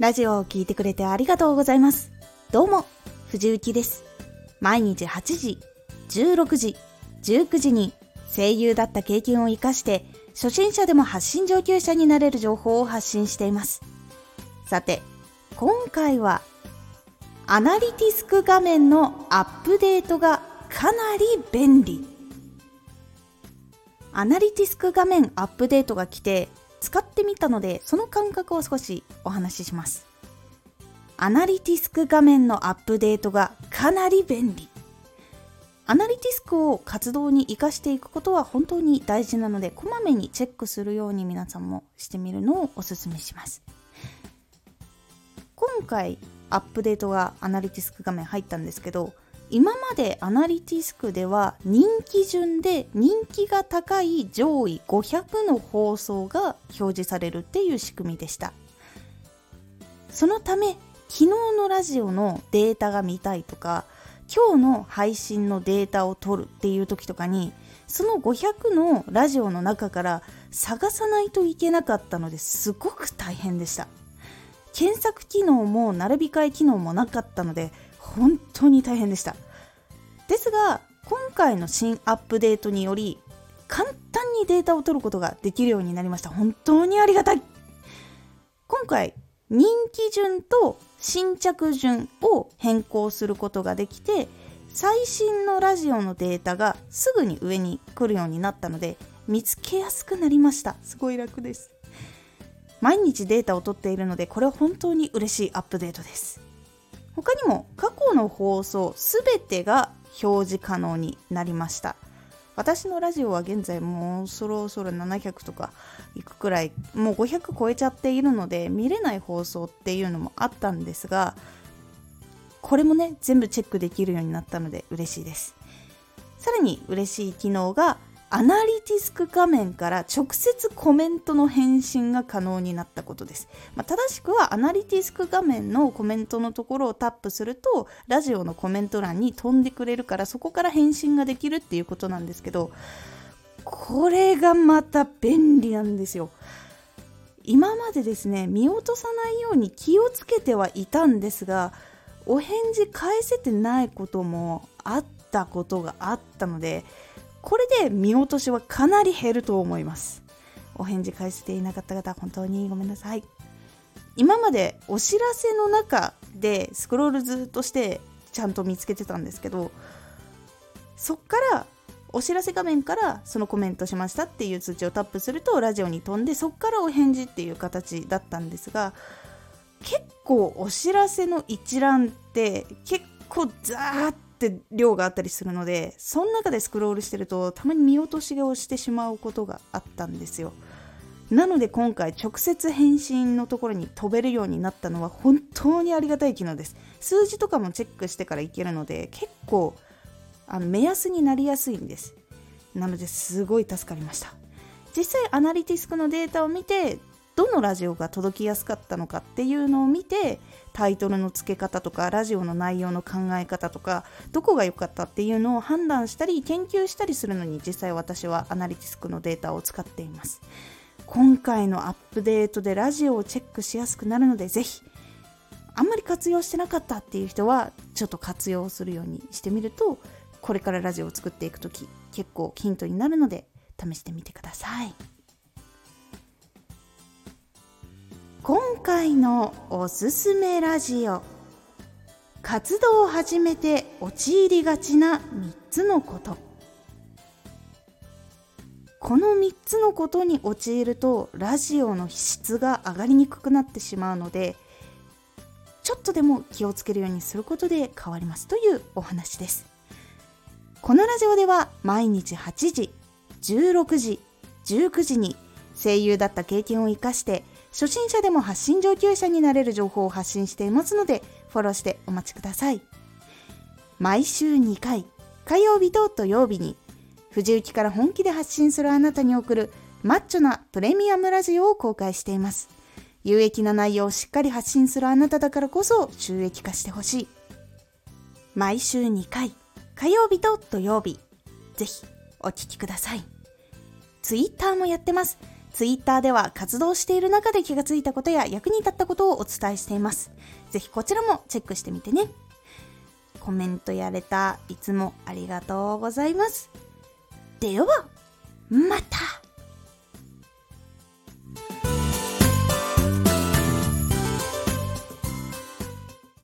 ラジオを聴いてくれてありがとうございます。どうも、藤幸です。毎日8時、16時、19時に声優だった経験を活かして初心者でも発信上級者になれる情報を発信しています。さて、今回はアナリティスク画面のアップデートがかなり便利。アナリティスク画面アップデートが来て使ってみたのでその感覚を少しお話しします。アナリティスク画面のアップデートがかなり便利。アナリティスクを活動に生かしていくことは本当に大事なのでこまめにチェックするように皆さんもしてみるのをおすすめします。今回アップデートがアナリティスク画面入ったんですけど今までアナリティスクでは人気順で人気が高い上位500の放送が表示されるっていう仕組みでした。そのため昨日のラジオのデータが見たいとか今日の配信のデータを取るっていう時とかにその500のラジオの中から探さないといけなかったのですごく大変でした。検索機能も並び替え機能もなかったので本当に大変でした。ですが今回の新アップデートにより簡単にデータを取ることができるようになりました。本当にありがたい。今回人気順と新着順を変更することができて最新のラジオのデータがすぐに上に来るようになったので見つけやすくなりました。すごい楽です。毎日データを取っているのでこれは本当に嬉しいアップデートです。他にも過去の放送すべてが表示可能になりました。私のラジオは現在もうそろそろ700とかいくくらいもう500超えちゃっているので見れない放送っていうのもあったんですがこれもね全部チェックできるようになったので嬉しいです。さらに嬉しい機能がアナリティスク画面から直接コメントの返信が可能になったことです。まあ、正しくはアナリティスク画面のコメントのところをタップするとラジオのコメント欄に飛んでくれるからそこから返信ができるっていうことなんですけどこれがまた便利なんですよ。今までですね見落とさないように気をつけてはいたんですがお返事返せてないこともあったことがあったのでこれで見落としはかなり減ると思います。お返事返していなかった方本当にごめんなさい。今までお知らせの中でスクロールずっとしてちゃんと見つけてたんですけどそっからお知らせ画面からそのコメントしましたっていう通知をタップするとラジオに飛んでそっからお返事っていう形だったんですが結構お知らせの一覧って結構ザーッって量があったりするのでその中でスクロールしてるとたまに見落としをしてしまうことがあったんですよ。なので今回直接返信のところに飛べるようになったのは本当にありがたい機能です。数字とかもチェックしてからいけるので結構あの目安になりやすいんです。なのですごい助かりました。実際アナリティスクのデータを見てどのラジオが届きやすかったのかっていうのを見てタイトルの付け方とかラジオの内容の考え方とかどこが良かったっていうのを判断したり研究したりするのに実際私はアナリティスクのデータを使っています今回のアップデートでラジオをチェックしやすくなるのでぜひあんまり活用してなかったっていう人はちょっと活用するようにしてみるとこれからラジオを作っていく時結構ヒントになるので試してみてください。回のおすすめラジオ。活動を始めて陥りがちな3つのこと。この3つのことに陥るとラジオの質が上がりにくくなってしまうのでちょっとでも気をつけるようにすることで変わりますというお話です。このラジオでは毎日8時16時19時に声優だった経験を生かして初心者でも発信上級者になれる情報を発信していますので、フォローしてお待ちください。毎週2回、火曜日と土曜日に、藤雪から本気で発信するあなたに送るマッチョなプレミアムラジオを公開しています。有益な内容をしっかり発信するあなただからこそ収益化してほしい。毎週2回、火曜日と土曜日、ぜひお聴きください。ツイッターもやってます。ツイッターでは活動している中で気がついたことや役に立ったことをお伝えしています。ぜひこちらもチェックしてみてね。コメントやれたいつもありがとうございます。では、また